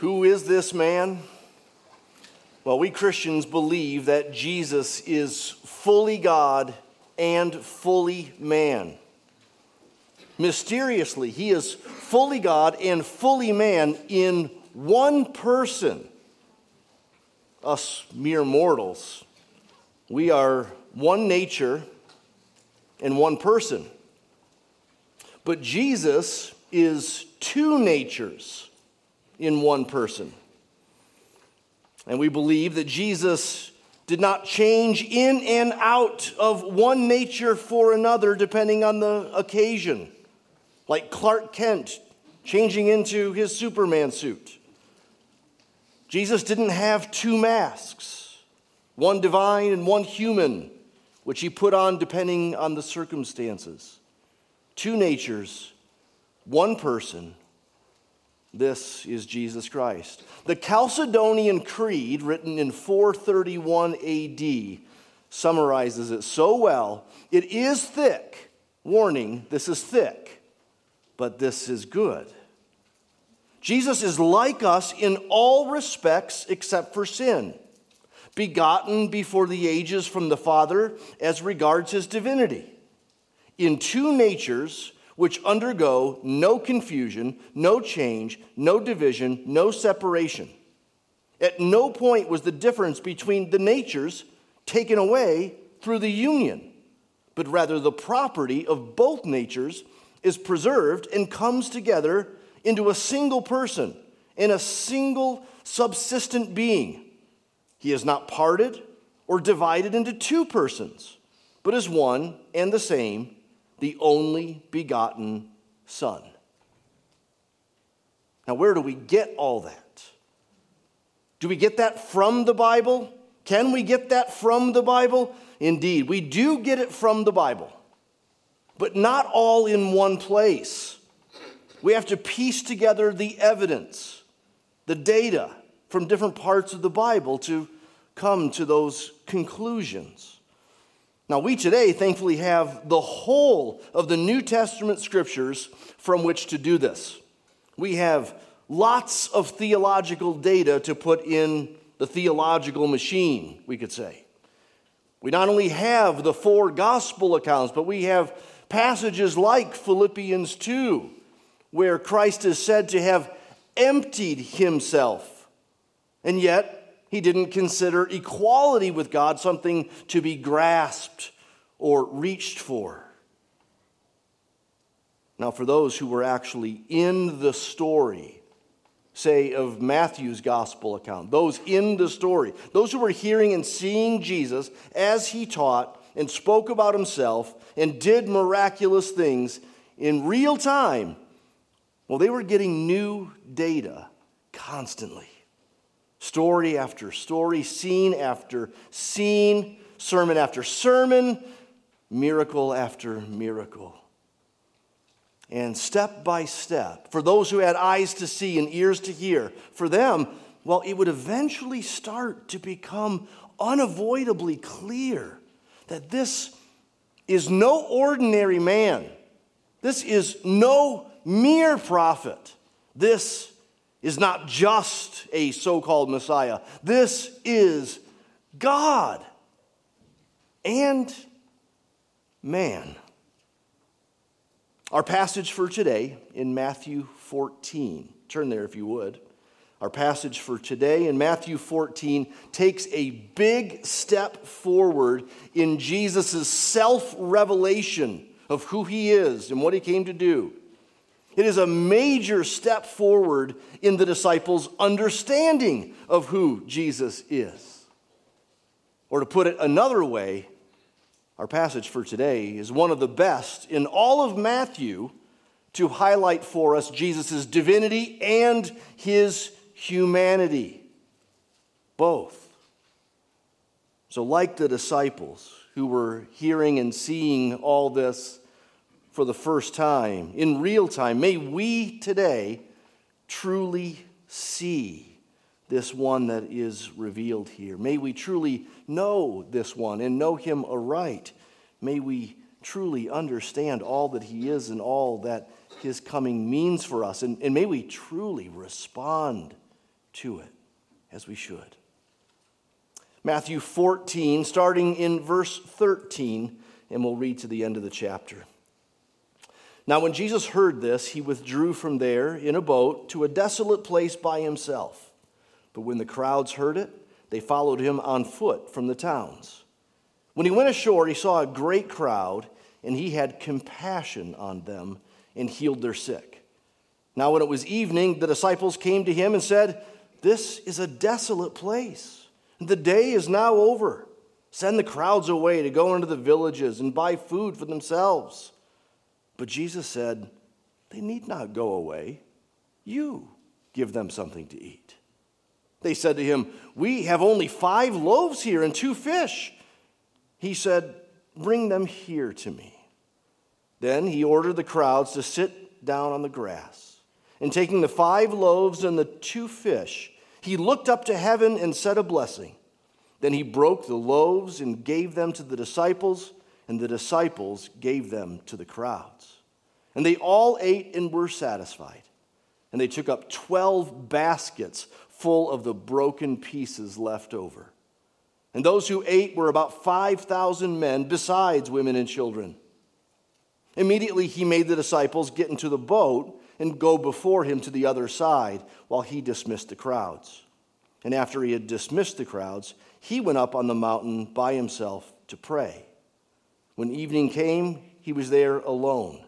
Who is this man? Well, we Christians believe that Jesus is fully God and fully man. Mysteriously, he is fully God and fully man in one person. Us mere mortals, we are one nature and one person. But Jesus is two natures in one person. And we believe that Jesus did not change in and out of one nature for another depending on the occasion, like Clark Kent changing into his Superman suit. Jesus didn't have two masks, one divine and one human, which he put on depending on the circumstances. Two natures, one person, this is Jesus Christ. The Chalcedonian Creed, written in 431 AD, summarizes it so well. It is thick. Warning, this is thick, but this is good. Jesus is like us in all respects except for sin, begotten before the ages from the Father as regards his divinity, in two natures which undergo no confusion, no change, no division, no separation. At no point was the difference between the natures taken away through the union, but rather the property of both natures is preserved and comes together into a single person and a single subsistent being. He is not parted or divided into two persons, but is one and the same the only begotten Son. Now, where do we get all that? Do we get that from the Bible? Can we get that from the Bible? Indeed, we do get it from the Bible, but not all in one place. We have to piece together the evidence, the data from different parts of the Bible to come to those conclusions. Now, we today thankfully have the whole of the New Testament scriptures from which to do this. We have lots of theological data to put in the theological machine, we could say. We not only have the four gospel accounts, but we have passages like Philippians 2, where Christ is said to have emptied himself. And yet, he didn't consider equality with God something to be grasped or reached for. Now, for those who were actually in the story, say, of Matthew's gospel account, those in the story, those who were hearing and seeing Jesus as he taught and spoke about himself and did miraculous things in real time, well, they were getting new data constantly story after story, scene after scene, sermon after sermon, miracle after miracle. And step by step, for those who had eyes to see and ears to hear, for them, well, it would eventually start to become unavoidably clear that this is no ordinary man. This is no mere prophet. This is not just a so called Messiah. This is God and man. Our passage for today in Matthew 14, turn there if you would. Our passage for today in Matthew 14 takes a big step forward in Jesus' self revelation of who he is and what he came to do. It is a major step forward in the disciples' understanding of who Jesus is. Or to put it another way, our passage for today is one of the best in all of Matthew to highlight for us Jesus' divinity and his humanity. Both. So, like the disciples who were hearing and seeing all this for the first time, in real time, may we today truly see this one that is revealed here. May we truly know this one and know him aright. May we truly understand all that he is and all that his coming means for us. And, and may we truly respond to it, as we should. Matthew 14, starting in verse 13, and we'll read to the end of the chapter. Now, when Jesus heard this, he withdrew from there in a boat to a desolate place by himself. But when the crowds heard it, they followed him on foot from the towns. When he went ashore, he saw a great crowd, and he had compassion on them and healed their sick. Now, when it was evening, the disciples came to him and said, This is a desolate place. The day is now over. Send the crowds away to go into the villages and buy food for themselves. But Jesus said, They need not go away. You give them something to eat. They said to him, We have only five loaves here and two fish. He said, Bring them here to me. Then he ordered the crowds to sit down on the grass. And taking the five loaves and the two fish, he looked up to heaven and said a blessing. Then he broke the loaves and gave them to the disciples, and the disciples gave them to the crowds. And they all ate and were satisfied. And they took up 12 baskets full of the broken pieces left over. And those who ate were about 5,000 men, besides women and children. Immediately he made the disciples get into the boat and go before him to the other side while he dismissed the crowds. And after he had dismissed the crowds, he went up on the mountain by himself to pray. When evening came, he was there alone.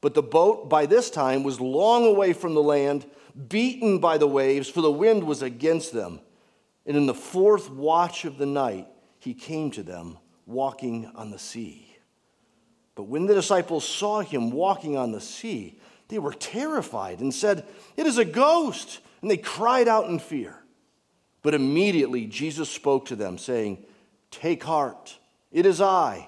But the boat by this time was long away from the land, beaten by the waves, for the wind was against them. And in the fourth watch of the night, he came to them walking on the sea. But when the disciples saw him walking on the sea, they were terrified and said, It is a ghost! And they cried out in fear. But immediately Jesus spoke to them, saying, Take heart, it is I,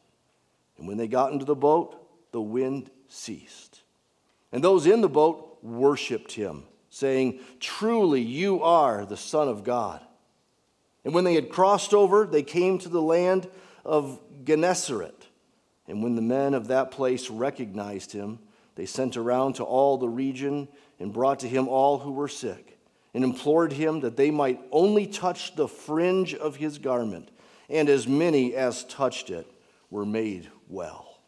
And when they got into the boat, the wind ceased. And those in the boat worshiped him, saying, Truly, you are the Son of God. And when they had crossed over, they came to the land of Gennesaret. And when the men of that place recognized him, they sent around to all the region and brought to him all who were sick, and implored him that they might only touch the fringe of his garment. And as many as touched it were made well.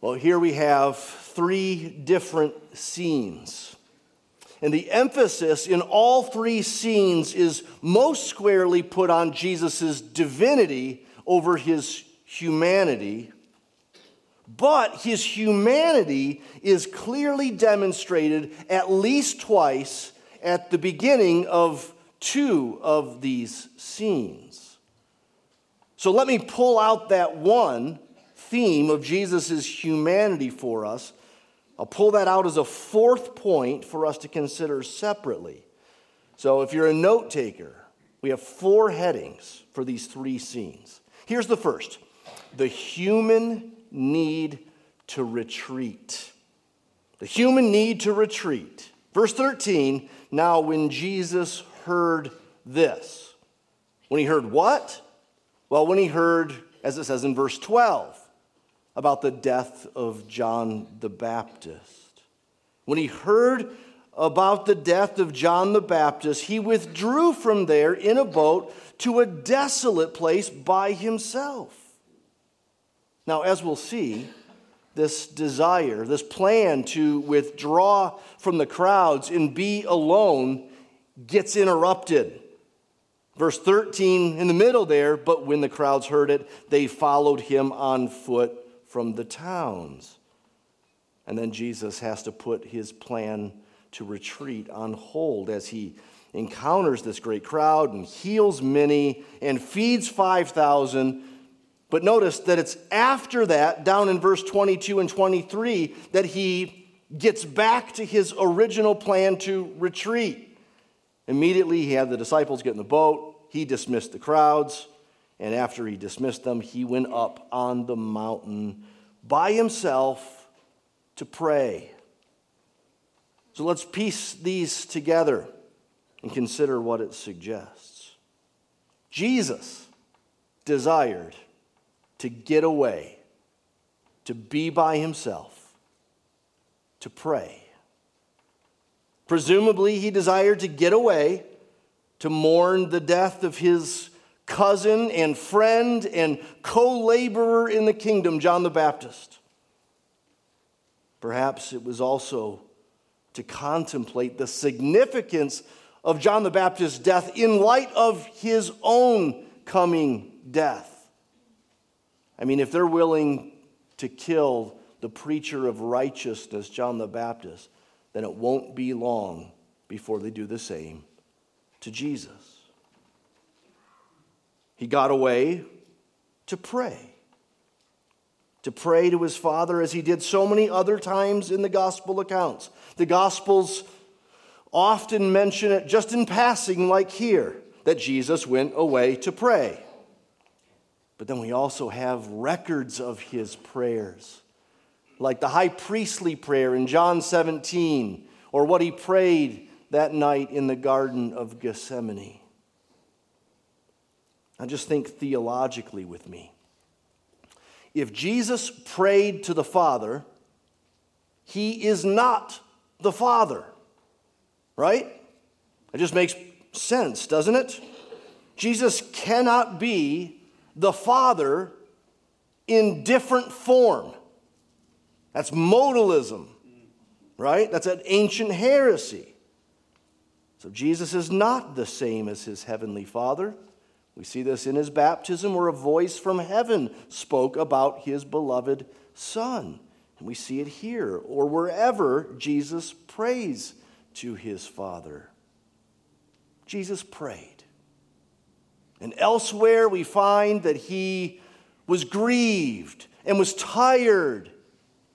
Well, here we have three different scenes. And the emphasis in all three scenes is most squarely put on Jesus' divinity over his humanity, but his humanity is clearly demonstrated at least twice at the beginning of two of these scenes. So let me pull out that one theme of Jesus' humanity for us. I'll pull that out as a fourth point for us to consider separately. So if you're a note taker, we have four headings for these three scenes. Here's the first the human need to retreat. The human need to retreat. Verse 13 Now, when Jesus heard this, when he heard what? Well, when he heard, as it says in verse 12, about the death of John the Baptist. When he heard about the death of John the Baptist, he withdrew from there in a boat to a desolate place by himself. Now, as we'll see, this desire, this plan to withdraw from the crowds and be alone gets interrupted. Verse 13 in the middle there, but when the crowds heard it, they followed him on foot from the towns. And then Jesus has to put his plan to retreat on hold as he encounters this great crowd and heals many and feeds 5,000 but notice that it's after that, down in verse 22 and 23, that he gets back to his original plan to retreat. Immediately, he had the disciples get in the boat. He dismissed the crowds. And after he dismissed them, he went up on the mountain by himself to pray. So let's piece these together and consider what it suggests. Jesus desired to get away, to be by himself, to pray. Presumably, he desired to get away to mourn the death of his cousin and friend and co laborer in the kingdom, John the Baptist. Perhaps it was also to contemplate the significance of John the Baptist's death in light of his own coming death. I mean, if they're willing to kill the preacher of righteousness, John the Baptist, then it won't be long before they do the same to Jesus. He got away to pray. To pray to his Father as he did so many other times in the gospel accounts. The gospels often mention it just in passing, like here, that Jesus went away to pray. But then we also have records of his prayers, like the high priestly prayer in John 17, or what he prayed that night in the Garden of Gethsemane. Now, just think theologically with me. If Jesus prayed to the Father, he is not the Father, right? It just makes sense, doesn't it? Jesus cannot be the Father in different form. That's modalism, right? That's an ancient heresy. So Jesus is not the same as his heavenly Father. We see this in his baptism, where a voice from heaven spoke about his beloved Son. And we see it here, or wherever Jesus prays to his Father. Jesus prayed. And elsewhere we find that he was grieved and was tired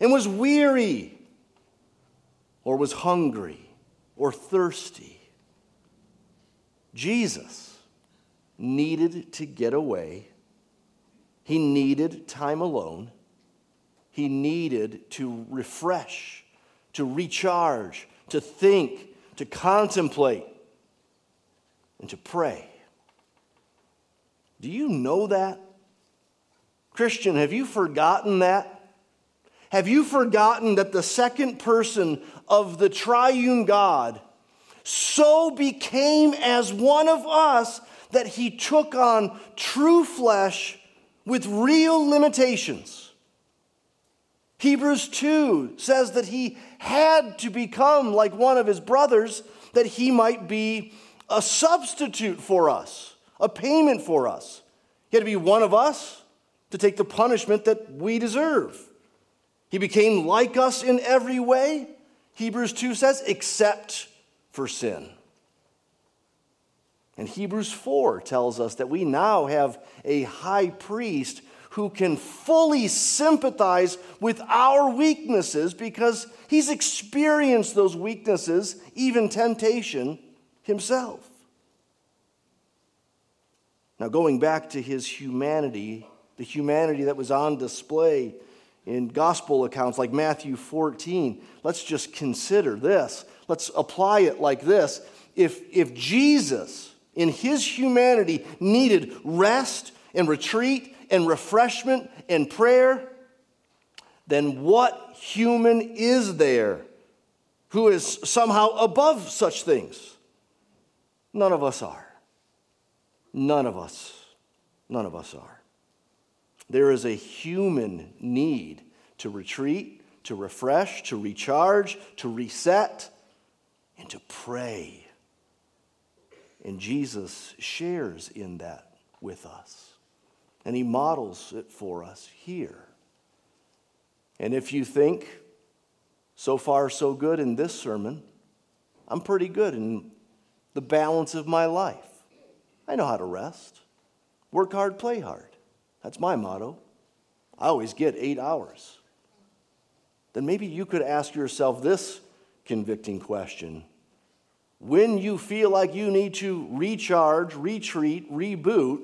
and was weary or was hungry or thirsty. Jesus needed to get away. He needed time alone. He needed to refresh, to recharge, to think, to contemplate, and to pray. Do you know that? Christian, have you forgotten that? Have you forgotten that the second person of the triune God so became as one of us that he took on true flesh with real limitations. Hebrews 2 says that he had to become like one of his brothers that he might be a substitute for us, a payment for us. He had to be one of us to take the punishment that we deserve. He became like us in every way, Hebrews 2 says, except for sin. And Hebrews 4 tells us that we now have a high priest who can fully sympathize with our weaknesses because he's experienced those weaknesses, even temptation, himself. Now, going back to his humanity, the humanity that was on display in gospel accounts like Matthew 14, let's just consider this. Let's apply it like this. If, if Jesus, in his humanity, needed rest and retreat and refreshment and prayer, then what human is there who is somehow above such things? None of us are. None of us. None of us are. There is a human need to retreat, to refresh, to recharge, to reset, and to pray. And Jesus shares in that with us. And he models it for us here. And if you think, so far so good in this sermon, I'm pretty good in the balance of my life. I know how to rest. Work hard, play hard. That's my motto. I always get eight hours. then maybe you could ask yourself this convicting question. When you feel like you need to recharge, retreat, reboot,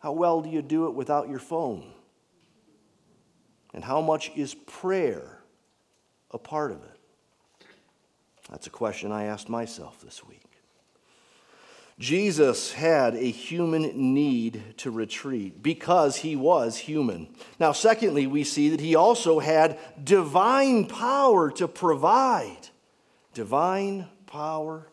how well do you do it without your phone? And how much is prayer a part of it? That's a question I asked myself this week. Jesus had a human need to retreat because he was human. Now, secondly, we see that he also had divine power to provide. Divine power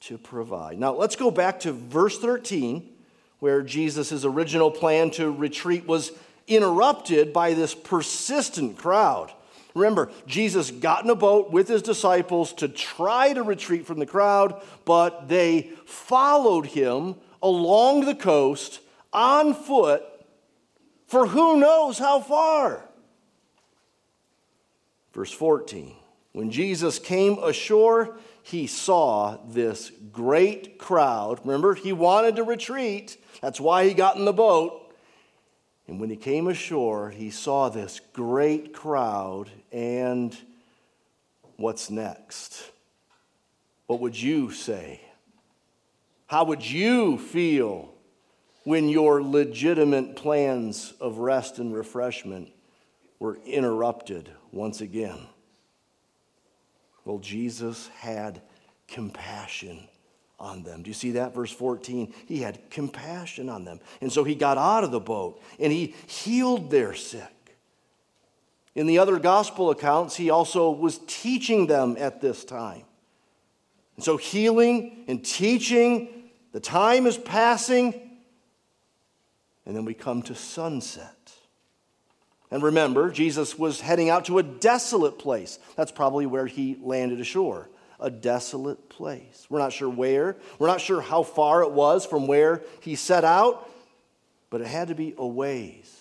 to provide. Now, let's go back to verse 13, where Jesus' original plan to retreat was interrupted by this persistent crowd. Remember, Jesus got in a boat with his disciples to try to retreat from the crowd, but they followed him along the coast on foot for who knows how far. Verse 14 When Jesus came ashore, he saw this great crowd. Remember, he wanted to retreat. That's why he got in the boat. And when he came ashore, he saw this great crowd, and what's next? What would you say? How would you feel when your legitimate plans of rest and refreshment were interrupted once again? Well, Jesus had compassion on them. Do you see that? Verse 14. He had compassion on them. And so he got out of the boat and he healed their sick. In the other gospel accounts, he also was teaching them at this time. And so healing and teaching, the time is passing, and then we come to sunset. And remember, Jesus was heading out to a desolate place. That's probably where he landed ashore a desolate place. We're not sure where, we're not sure how far it was from where he set out, but it had to be a ways.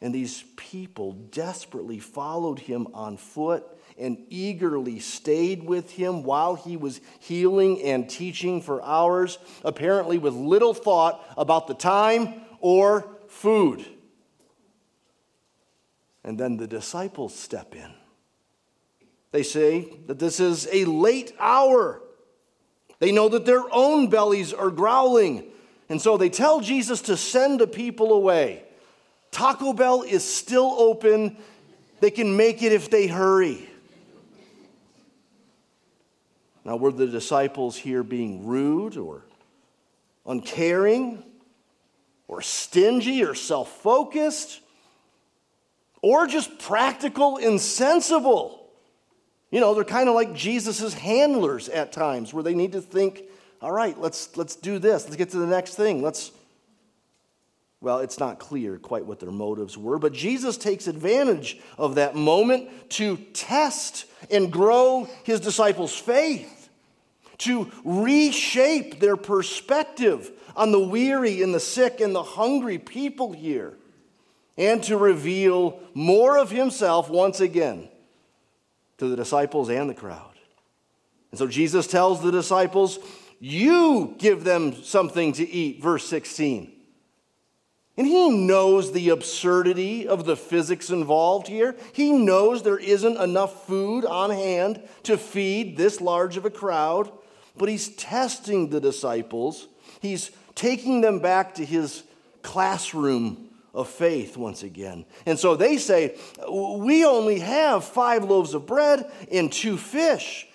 And these people desperately followed him on foot and eagerly stayed with him while he was healing and teaching for hours, apparently with little thought about the time or food. And then the disciples step in. They say that this is a late hour. They know that their own bellies are growling. And so they tell Jesus to send the people away. Taco Bell is still open. They can make it if they hurry. Now, were the disciples here being rude or uncaring or stingy or self focused or just practical, insensible? You know, they're kind of like Jesus' handlers at times where they need to think, all right, let's, let's do this. Let's get to the next thing. Let's, well, it's not clear quite what their motives were, but Jesus takes advantage of that moment to test and grow his disciples' faith, to reshape their perspective on the weary and the sick and the hungry people here, and to reveal more of himself once again to the disciples and the crowd. And so Jesus tells the disciples, You give them something to eat, verse 16. And he knows the absurdity of the physics involved here. He knows there isn't enough food on hand to feed this large of a crowd, but he's testing the disciples. He's taking them back to his classroom of faith once again. And so they say, We only have five loaves of bread and two fish.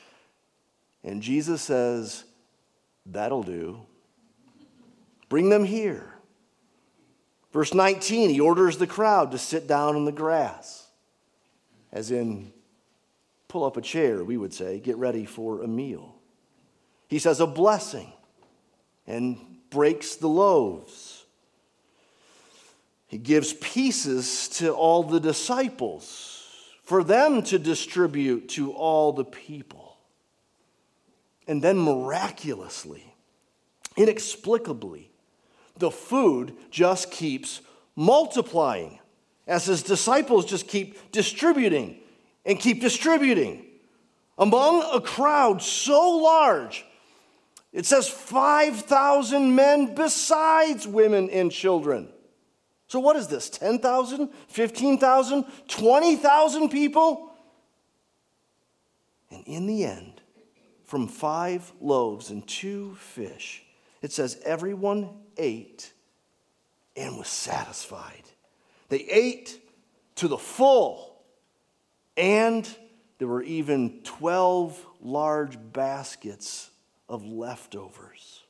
And Jesus says, That'll do. Bring them here. Verse 19, he orders the crowd to sit down on the grass, as in, pull up a chair, we would say, get ready for a meal. He says a blessing and breaks the loaves he gives pieces to all the disciples for them to distribute to all the people. And then miraculously, inexplicably, the food just keeps multiplying as his disciples just keep distributing and keep distributing. Among a crowd so large, it says 5,000 men besides women and children. So, what is this? 10,000? 15,000? 20,000 people? And in the end, from five loaves and two fish, it says everyone ate and was satisfied. They ate to the full, and there were even 12 large baskets of leftovers.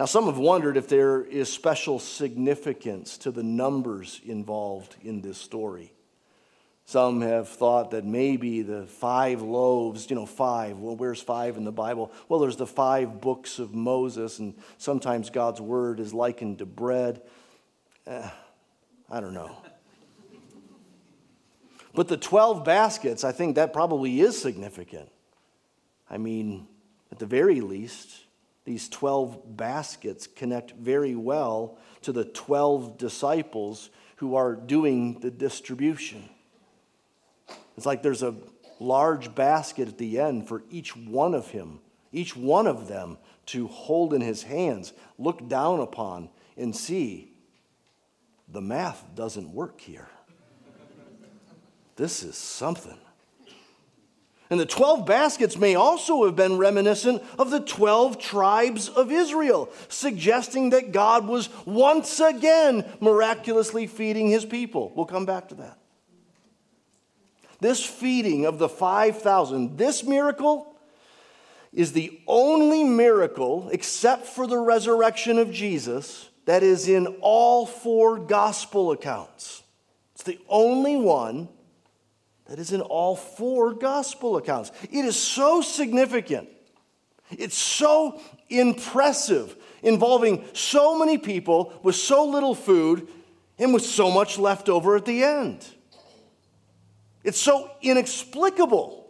Now, some have wondered if there is special significance to the numbers involved in this story. Some have thought that maybe the five loaves, you know, five, well, where's five in the Bible? Well, there's the five books of Moses, and sometimes God's word is likened to bread. Eh, I don't know. But the 12 baskets, I think that probably is significant. I mean, at the very least, these 12 baskets connect very well to the 12 disciples who are doing the distribution. It's like there's a large basket at the end for each one of him, each one of them to hold in his hands, look down upon, and see the math doesn't work here. This is something. And the 12 baskets may also have been reminiscent of the 12 tribes of Israel, suggesting that God was once again miraculously feeding his people. We'll come back to that. This feeding of the 5,000, this miracle is the only miracle, except for the resurrection of Jesus, that is in all four gospel accounts. It's the only one that is in all four gospel accounts. It is so significant. It's so impressive, involving so many people with so little food and with so much left over at the end. It's so inexplicable.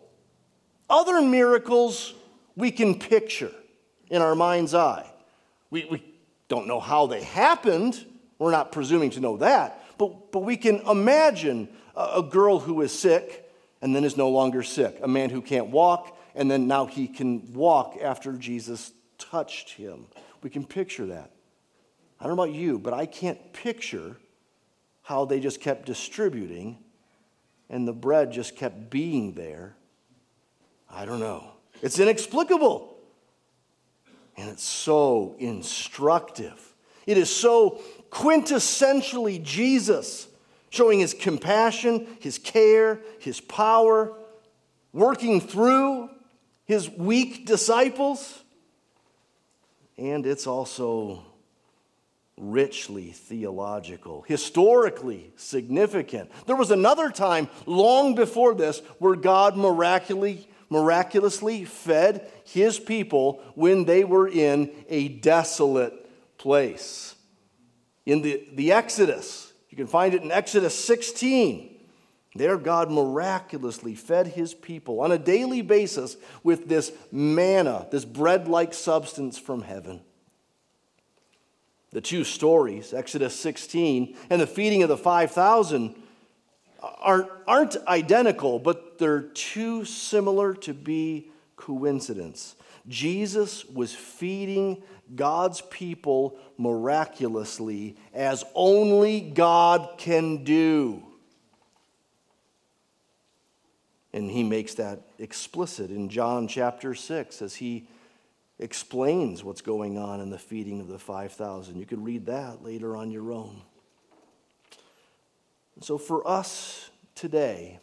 Other miracles we can picture in our mind's eye. We, we don't know how they happened. We're not presuming to know that. But, but we can imagine a girl who is sick and then is no longer sick, a man who can't walk and then now he can walk after Jesus touched him. We can picture that. I don't know about you, but I can't picture how they just kept distributing and the bread just kept being there. I don't know. It's inexplicable. And it's so instructive. It is so quintessentially Jesus, showing his compassion, his care, his power, working through his weak disciples. And it's also richly theological, historically significant. There was another time long before this where God miraculously, miraculously fed his people when they were in a desolate place. In the, the Exodus, can find it in Exodus 16. There, God miraculously fed his people on a daily basis with this manna, this bread like substance from heaven. The two stories, Exodus 16 and the feeding of the 5,000, aren't, aren't identical, but they're too similar to be coincidence. Jesus was feeding God's people miraculously as only God can do. And he makes that explicit in John chapter 6 as he explains what's going on in the feeding of the 5,000. You could read that later on your own. So, for us today,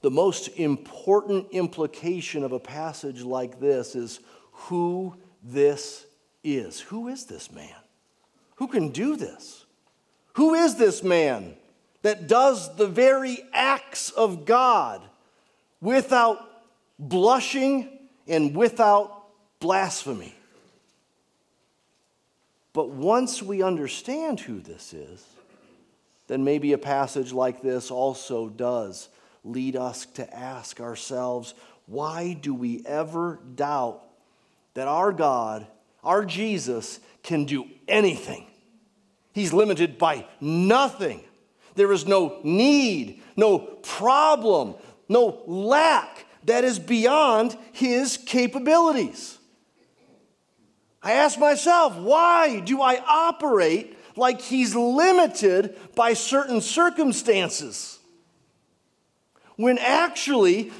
the most important implication of a passage like this is who this is. Who is this man? Who can do this? Who is this man that does the very acts of God without blushing and without blasphemy. But once we understand who this is, then maybe a passage like this also does lead us to ask ourselves why do we ever doubt that our God, our Jesus, can do anything? He's limited by nothing. There is no need, no problem, no lack that is beyond his capabilities. I ask myself, why do I operate like he's limited by certain circumstances? When actually,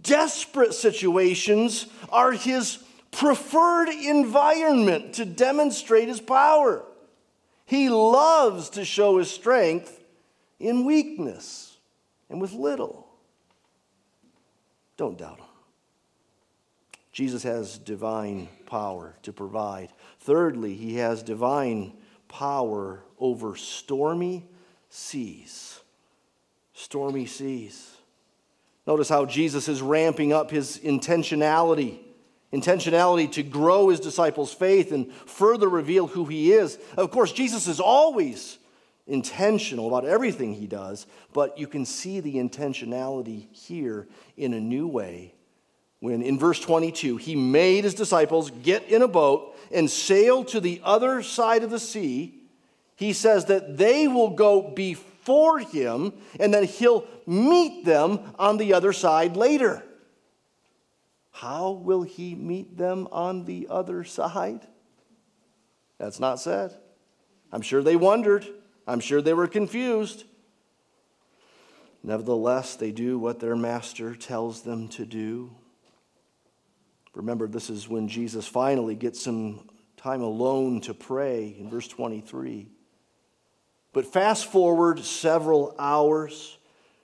desperate situations are his preferred environment to demonstrate his power. He loves to show his strength in weakness and with little. Don't doubt him. Jesus has divine power to provide. Thirdly, he has divine power over stormy seas. Stormy seas. Notice how Jesus is ramping up his intentionality intentionality to grow his disciples' faith and further reveal who he is. Of course, Jesus is always intentional about everything he does, but you can see the intentionality here in a new way when in verse 22 he made his disciples get in a boat and sail to the other side of the sea. He says that they will go before him and that he'll meet them on the other side later. How will he meet them on the other side? That's not said. I'm sure they wondered. I'm sure they were confused. Nevertheless, they do what their master tells them to do. Remember, this is when Jesus finally gets some time alone to pray in verse 23. But fast forward several hours,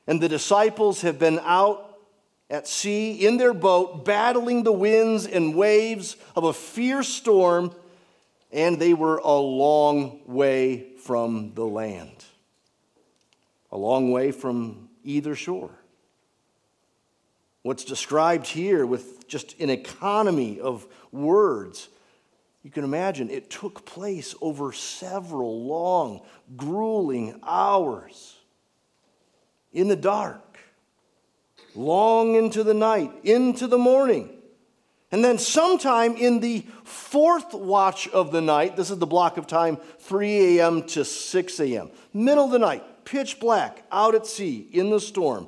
and the disciples have been out at sea in their boat, battling the winds and waves of a fierce storm, and they were a long way from the land, a long way from either shore. What's described here with just an economy of words, you can imagine it took place over several long, grueling hours in the dark long into the night, into the morning. And then, sometime in the fourth watch of the night, this is the block of time 3 a.m. to 6 a.m., middle of the night, pitch black, out at sea, in the storm.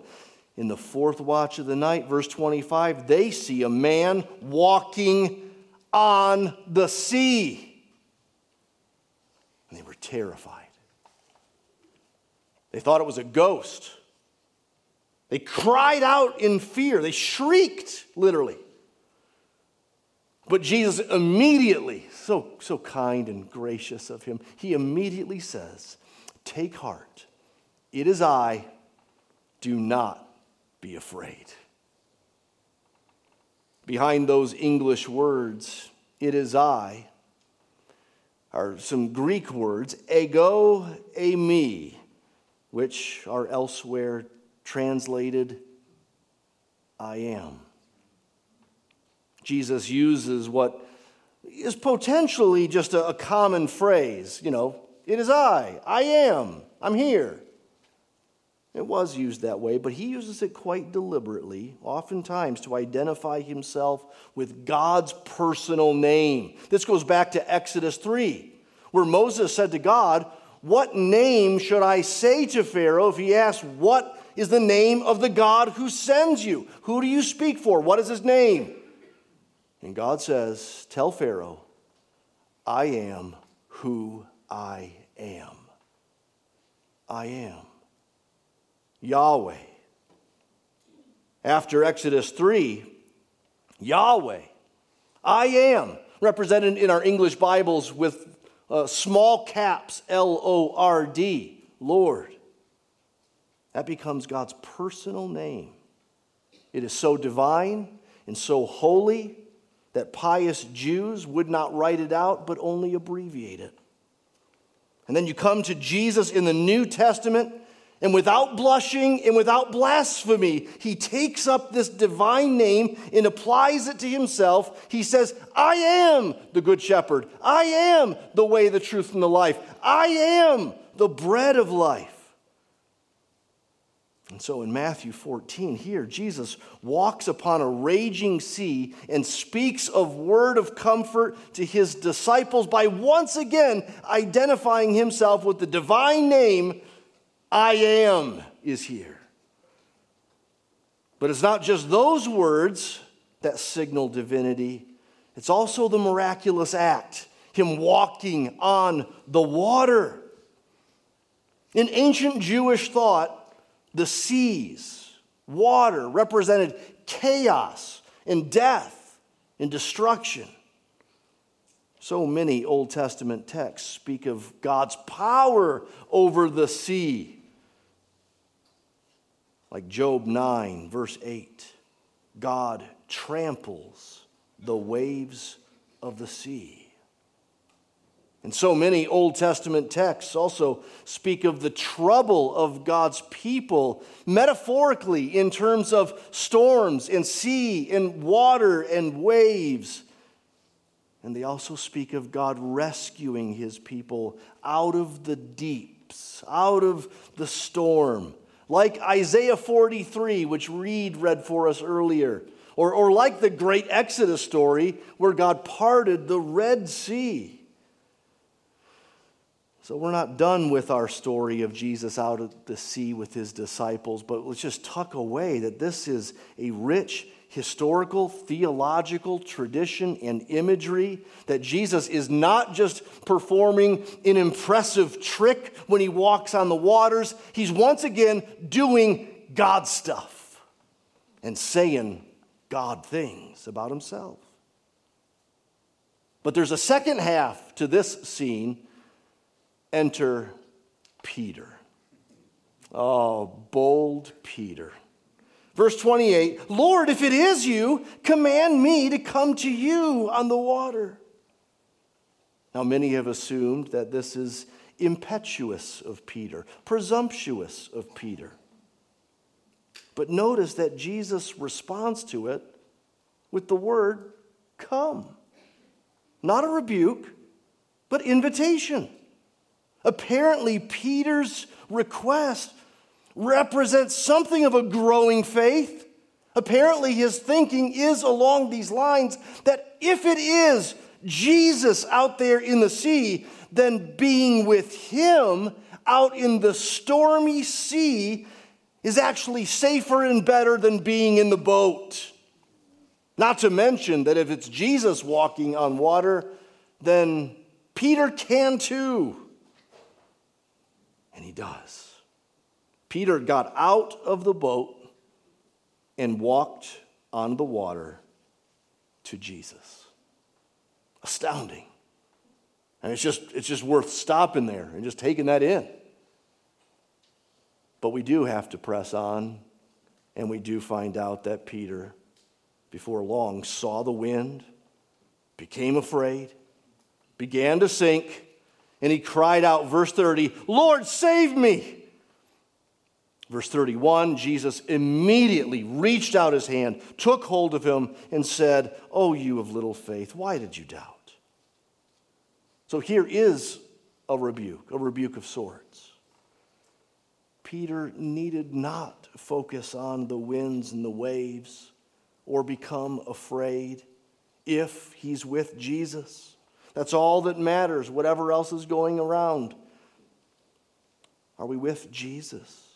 In the fourth watch of the night, verse 25, they see a man walking on the sea. And they were terrified. They thought it was a ghost. They cried out in fear. They shrieked, literally. But Jesus immediately, so, so kind and gracious of him, he immediately says, Take heart. It is I. Do not be afraid. Behind those English words, it is I, are some Greek words, ego, eimi, which are elsewhere translated, I am. Jesus uses what is potentially just a, common phrase, you know, it is I, I am, I'm here. It was used that way, but he uses it quite deliberately, oftentimes to identify himself with God's personal name. This goes back to Exodus 3, where Moses said to God, What name should I say to Pharaoh if he asks, What is the name of the God who sends you. Who do you speak for? What is his name? And God says, Tell Pharaoh, I am who I am. I am. Yahweh. After Exodus 3, Yahweh, I am, represented in our English Bibles with uh, small caps, L O R D, Lord. That becomes God's personal name. It is so divine and so holy that pious Jews would not write it out, but only abbreviate it. And then you come to Jesus in the New Testament, and without blushing and without blasphemy, he takes up this divine name and applies it to himself. He says, I am the Good Shepherd. I am the way, the truth, and the life. I am the bread of life. And so in Matthew 14, here, Jesus walks upon a raging sea and speaks of word of comfort to his disciples by once again identifying himself with the divine name, I am, is here. But it's not just those words that signal divinity. It's also the miraculous act, him walking on the water. In ancient Jewish thought, the seas, water, represented chaos and death and destruction. So many Old Testament texts speak of God's power over the sea. Like Job 9, verse 8 God tramples the waves of the sea. And so many Old Testament texts also speak of the trouble of God's people, metaphorically, in terms of storms and sea and water and waves. And they also speak of God rescuing his people out of the deeps, out of the storm. Like Isaiah 43, which Reed read for us earlier, or, or like the great Exodus story where God parted the Red Sea. So we're not done with our story of Jesus out at the sea with his disciples, but let's just tuck away that this is a rich historical, theological tradition and imagery that Jesus is not just performing an impressive trick when he walks on the waters, he's once again doing God stuff and saying God things about himself. But there's a second half to this scene enter Peter. Oh, bold Peter. Verse 28 Lord, if it is you, command me to come to you on the water. Now, many have assumed that this is impetuous of Peter, presumptuous of Peter. But notice that Jesus responds to it with the word come. Not a rebuke, but invitation. Apparently, Peter's request represents something of a growing faith. Apparently, his thinking is along these lines that if it is Jesus out there in the sea, then being with him out in the stormy sea is actually safer and better than being in the boat. Not to mention that if it's Jesus walking on water, then Peter can too. And he does. Peter got out of the boat and walked on the water to Jesus. Astounding. And it's just, it's just worth stopping there and just taking that in. But we do have to press on, and we do find out that Peter, before long, saw the wind, became afraid, began to sink and he cried out, verse 30, Lord, save me. Verse 31, Jesus immediately reached out his hand, took hold of him, and said, Oh, you of little faith, why did you doubt? So here is a rebuke, a rebuke of sorts. Peter needed not focus on the winds and the waves or become afraid if he's with Jesus. That's all that matters, whatever else is going around. Are we with Jesus?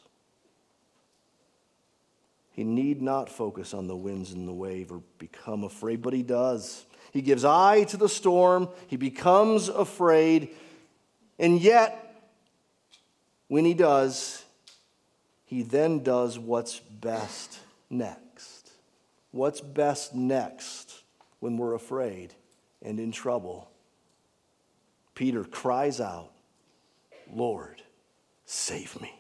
He need not focus on the winds and the wave or become afraid, but he does. He gives eye to the storm, he becomes afraid, and yet, when he does, he then does what's best next. What's best next when we're afraid and in trouble? Peter cries out, Lord, save me.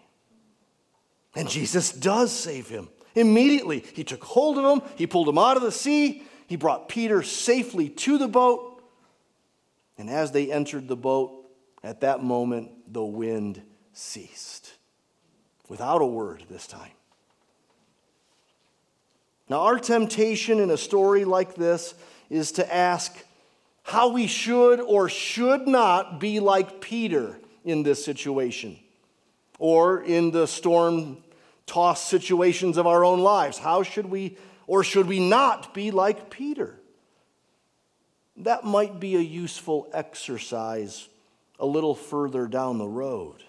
And Jesus does save him. Immediately, he took hold of him, he pulled him out of the sea, he brought Peter safely to the boat. And as they entered the boat, at that moment, the wind ceased. Without a word this time. Now, our temptation in a story like this is to ask, how we should or should not be like Peter in this situation or in the storm tossed situations of our own lives. How should we or should we not be like Peter? That might be a useful exercise a little further down the road.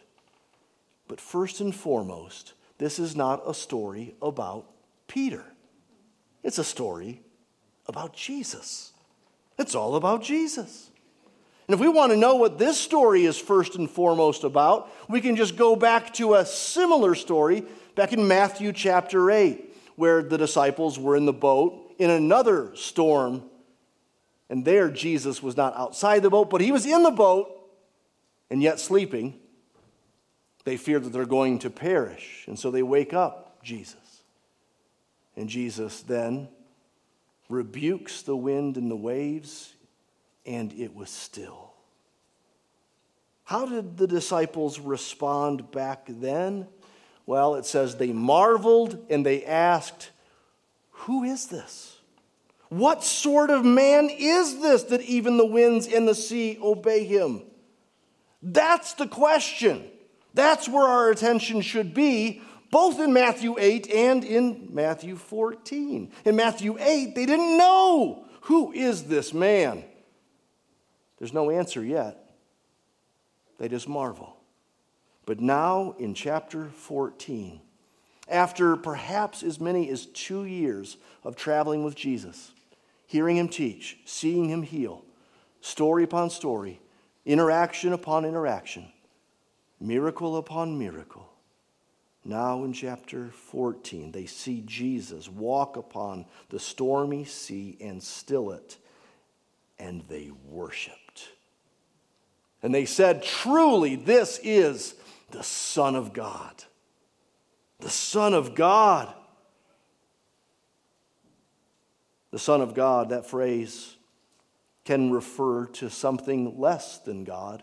But first and foremost, this is not a story about Peter. It's a story about Jesus. It's all about Jesus. And if we want to know what this story is first and foremost about, we can just go back to a similar story back in Matthew chapter 8, where the disciples were in the boat in another storm. And there, Jesus was not outside the boat, but he was in the boat and yet sleeping. They fear that they're going to perish. And so they wake up Jesus. And Jesus then rebukes the wind and the waves, and it was still. How did the disciples respond back then? Well, it says they marveled and they asked, Who is this? What sort of man is this that even the winds and the sea obey him? That's the question. That's where our attention should be, both in Matthew 8 and in Matthew 14. In Matthew 8, they didn't know who is this man. There's no answer yet. They just marvel. But now in chapter 14, after perhaps as many as two years of traveling with Jesus, hearing him teach, seeing him heal, story upon story, interaction upon interaction, miracle upon miracle. Now in chapter 14, they see Jesus walk upon the stormy sea and still it, and they worshiped. And they said, Truly, this is the Son of God. The Son of God. The Son of God, that phrase can refer to something less than God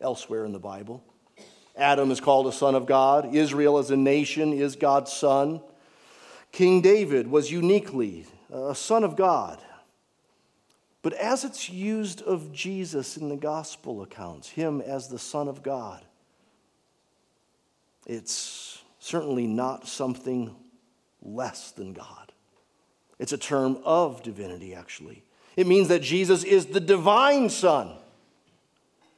elsewhere in the Bible. Adam is called a son of God. Israel as a nation is God's son. King David was uniquely a son of God. But as it's used of Jesus in the gospel accounts, him as the Son of God, it's certainly not something less than God. It's a term of divinity, actually. It means that Jesus is the divine Son.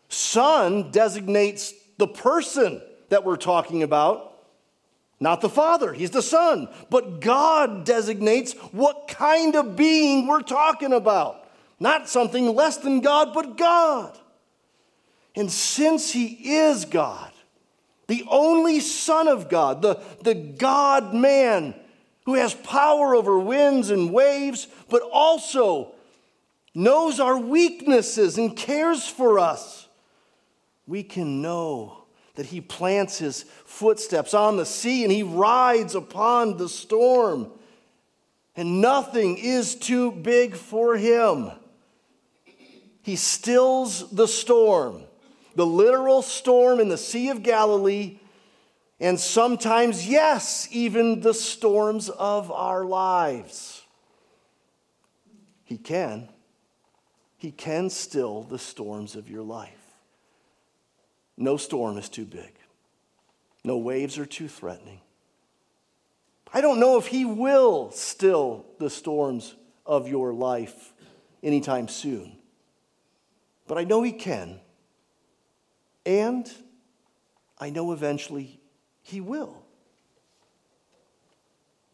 Son designates the person that we're talking about, not the Father. He's the Son. But God designates what kind of being we're talking about. Not something less than God, but God. And since He is God, the only Son of God, the, the God man who has power over winds and waves, but also knows our weaknesses and cares for us, we can know that He plants His footsteps on the sea and He rides upon the storm, and nothing is too big for Him. He stills the storm, the literal storm in the Sea of Galilee, and sometimes, yes, even the storms of our lives. He can. He can still the storms of your life. No storm is too big, no waves are too threatening. I don't know if He will still the storms of your life anytime soon, but I know He can. And I know eventually He will.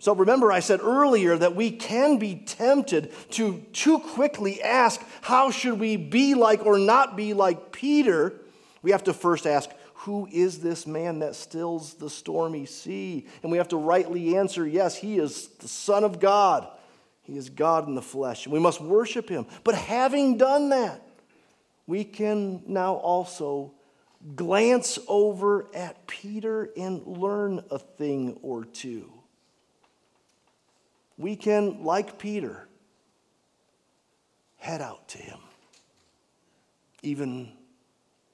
So remember, I said earlier that we can be tempted to too quickly ask, how should we be like or not be like Peter? We have to first ask, who is this man that stills the stormy sea? And we have to rightly answer, yes, he is the Son of God. He is God in the flesh. And we must worship him. But having done that, we can now also glance over at Peter and learn a thing or two we can, like Peter, head out to him, even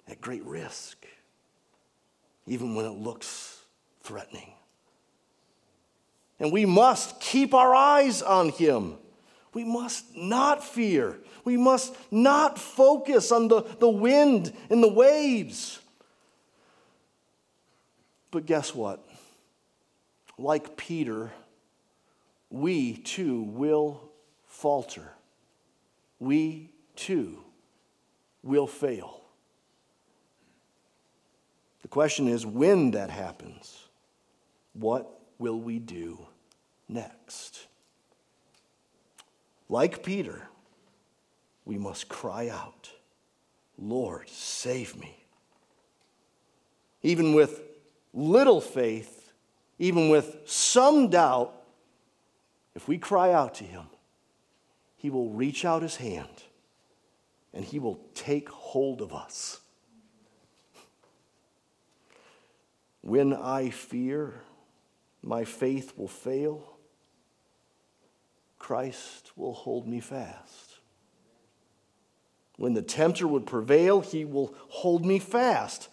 at great risk, even when it looks threatening. And we must keep our eyes on him. We must not fear. We must not focus on the, the wind and the waves. But guess what? Like Peter, we too will falter. We too will fail. The question is when that happens, what will we do next? Like Peter, we must cry out, Lord, save me. Even with little faith, even with some doubt, if we cry out to Him, He will reach out His hand and He will take hold of us. When I fear my faith will fail, Christ will hold me fast. When the tempter would prevail, he will hold me fast.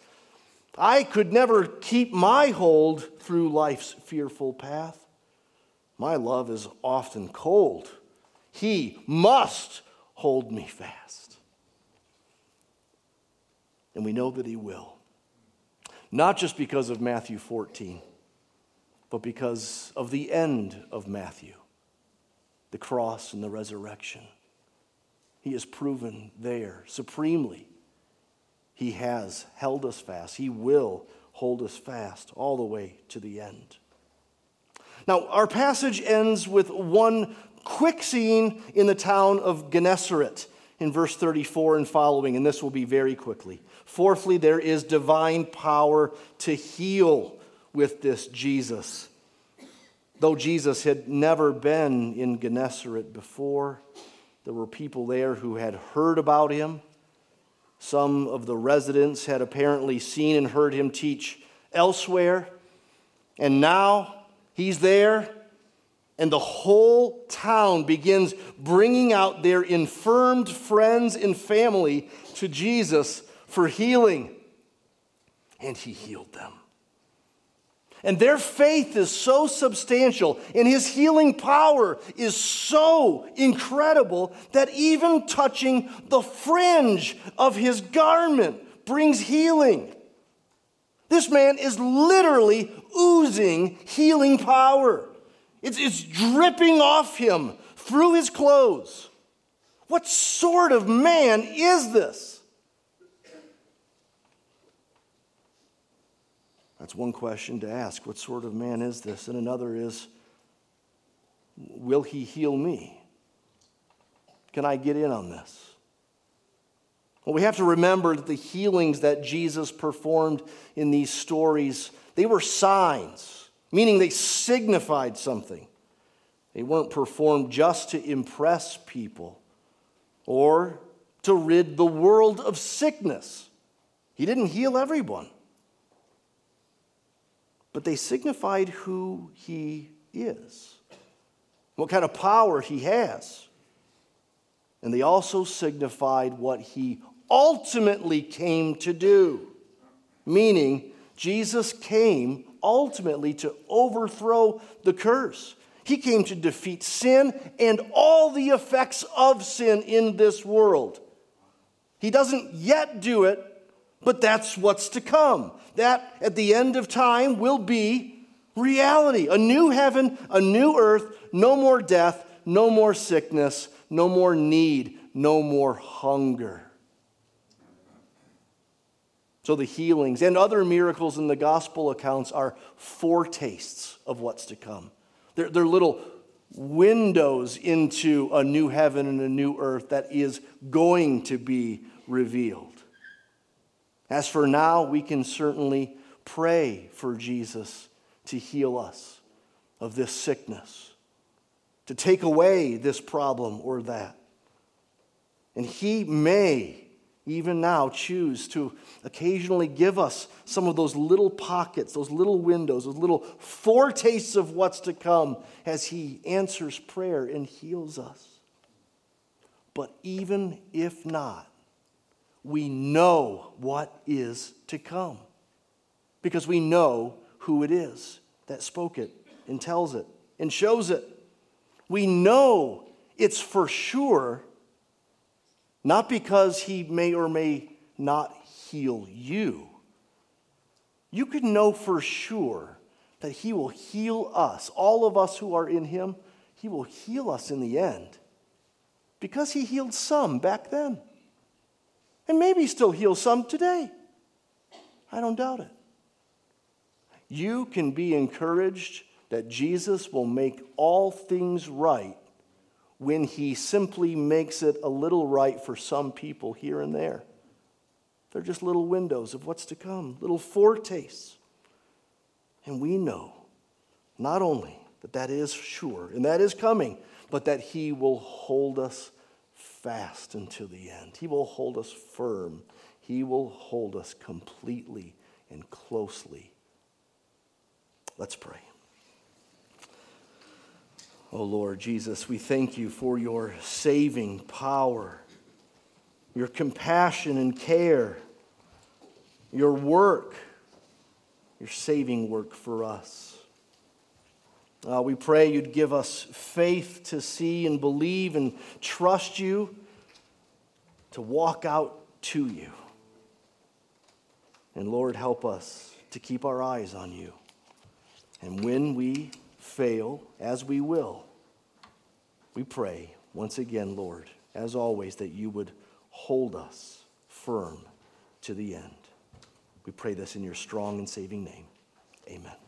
I could never keep my hold through life's fearful path. My love is often cold. He must hold me fast. And we know that He will. Not just because of Matthew 14, but because of the end of Matthew the cross and the resurrection. He has proven there supremely. He has held us fast. He will hold us fast all the way to the end. Now, our passage ends with one quick scene in the town of Gennesaret in verse 34 and following, and this will be very quickly. Fourthly, there is divine power to heal with this Jesus. Though Jesus had never been in Gennesaret before, there were people there who had heard about him. Some of the residents had apparently seen and heard him teach elsewhere. And now he's there, and the whole town begins bringing out their infirmed friends and family to Jesus for healing. And he healed them. And their faith is so substantial and his healing power is so incredible that even touching the fringe of his garment brings healing. This man is literally oozing healing power, it's, it's dripping off him through his clothes. What sort of man is this? That's one question to ask. What sort of man is this? And another is, will he heal me? Can I get in on this? Well, we have to remember that the healings that Jesus performed in these stories, they were signs, meaning they signified something. They weren't performed just to impress people or to rid the world of sickness. He didn't heal everyone but they signified who he is, what kind of power he has. And they also signified what he ultimately came to do, meaning Jesus came ultimately to overthrow the curse. He came to defeat sin and all the effects of sin in this world. He doesn't yet do it, but that's what's to come. That at the end of time will be reality a new heaven, a new earth, no more death, no more sickness, no more need, no more hunger. So the healings and other miracles in the gospel accounts are foretastes of what's to come. They're, they're little windows into a new heaven and a new earth that is going to be revealed. As for now, we can certainly pray for Jesus to heal us of this sickness, to take away this problem or that. And He may, even now, choose to occasionally give us some of those little pockets, those little windows, those little foretastes of what's to come as He answers prayer and heals us. But even if not, we know what is to come because we know who it is that spoke it and tells it and shows it. We know it's for sure, not because he may or may not heal you. You can know for sure that he will heal us, all of us who are in him, he will heal us in the end because he healed some back then. And maybe still heal some today. I don't doubt it. You can be encouraged that Jesus will make all things right when He simply makes it a little right for some people here and there. They're just little windows of what's to come, little foretastes. And we know not only that that is sure and that is coming, but that He will hold us fast until the end. He will hold us firm. He will hold us completely and closely. Let's pray. Oh Lord Jesus, we thank you for your saving power, your compassion and care, your work, your saving work for us. Uh, we pray you'd give us faith to see and believe and trust you, to walk out to you. And Lord, help us to keep our eyes on you. And when we fail, as we will, we pray once again, Lord, as always, that you would hold us firm to the end. We pray this in your strong and saving name. Amen.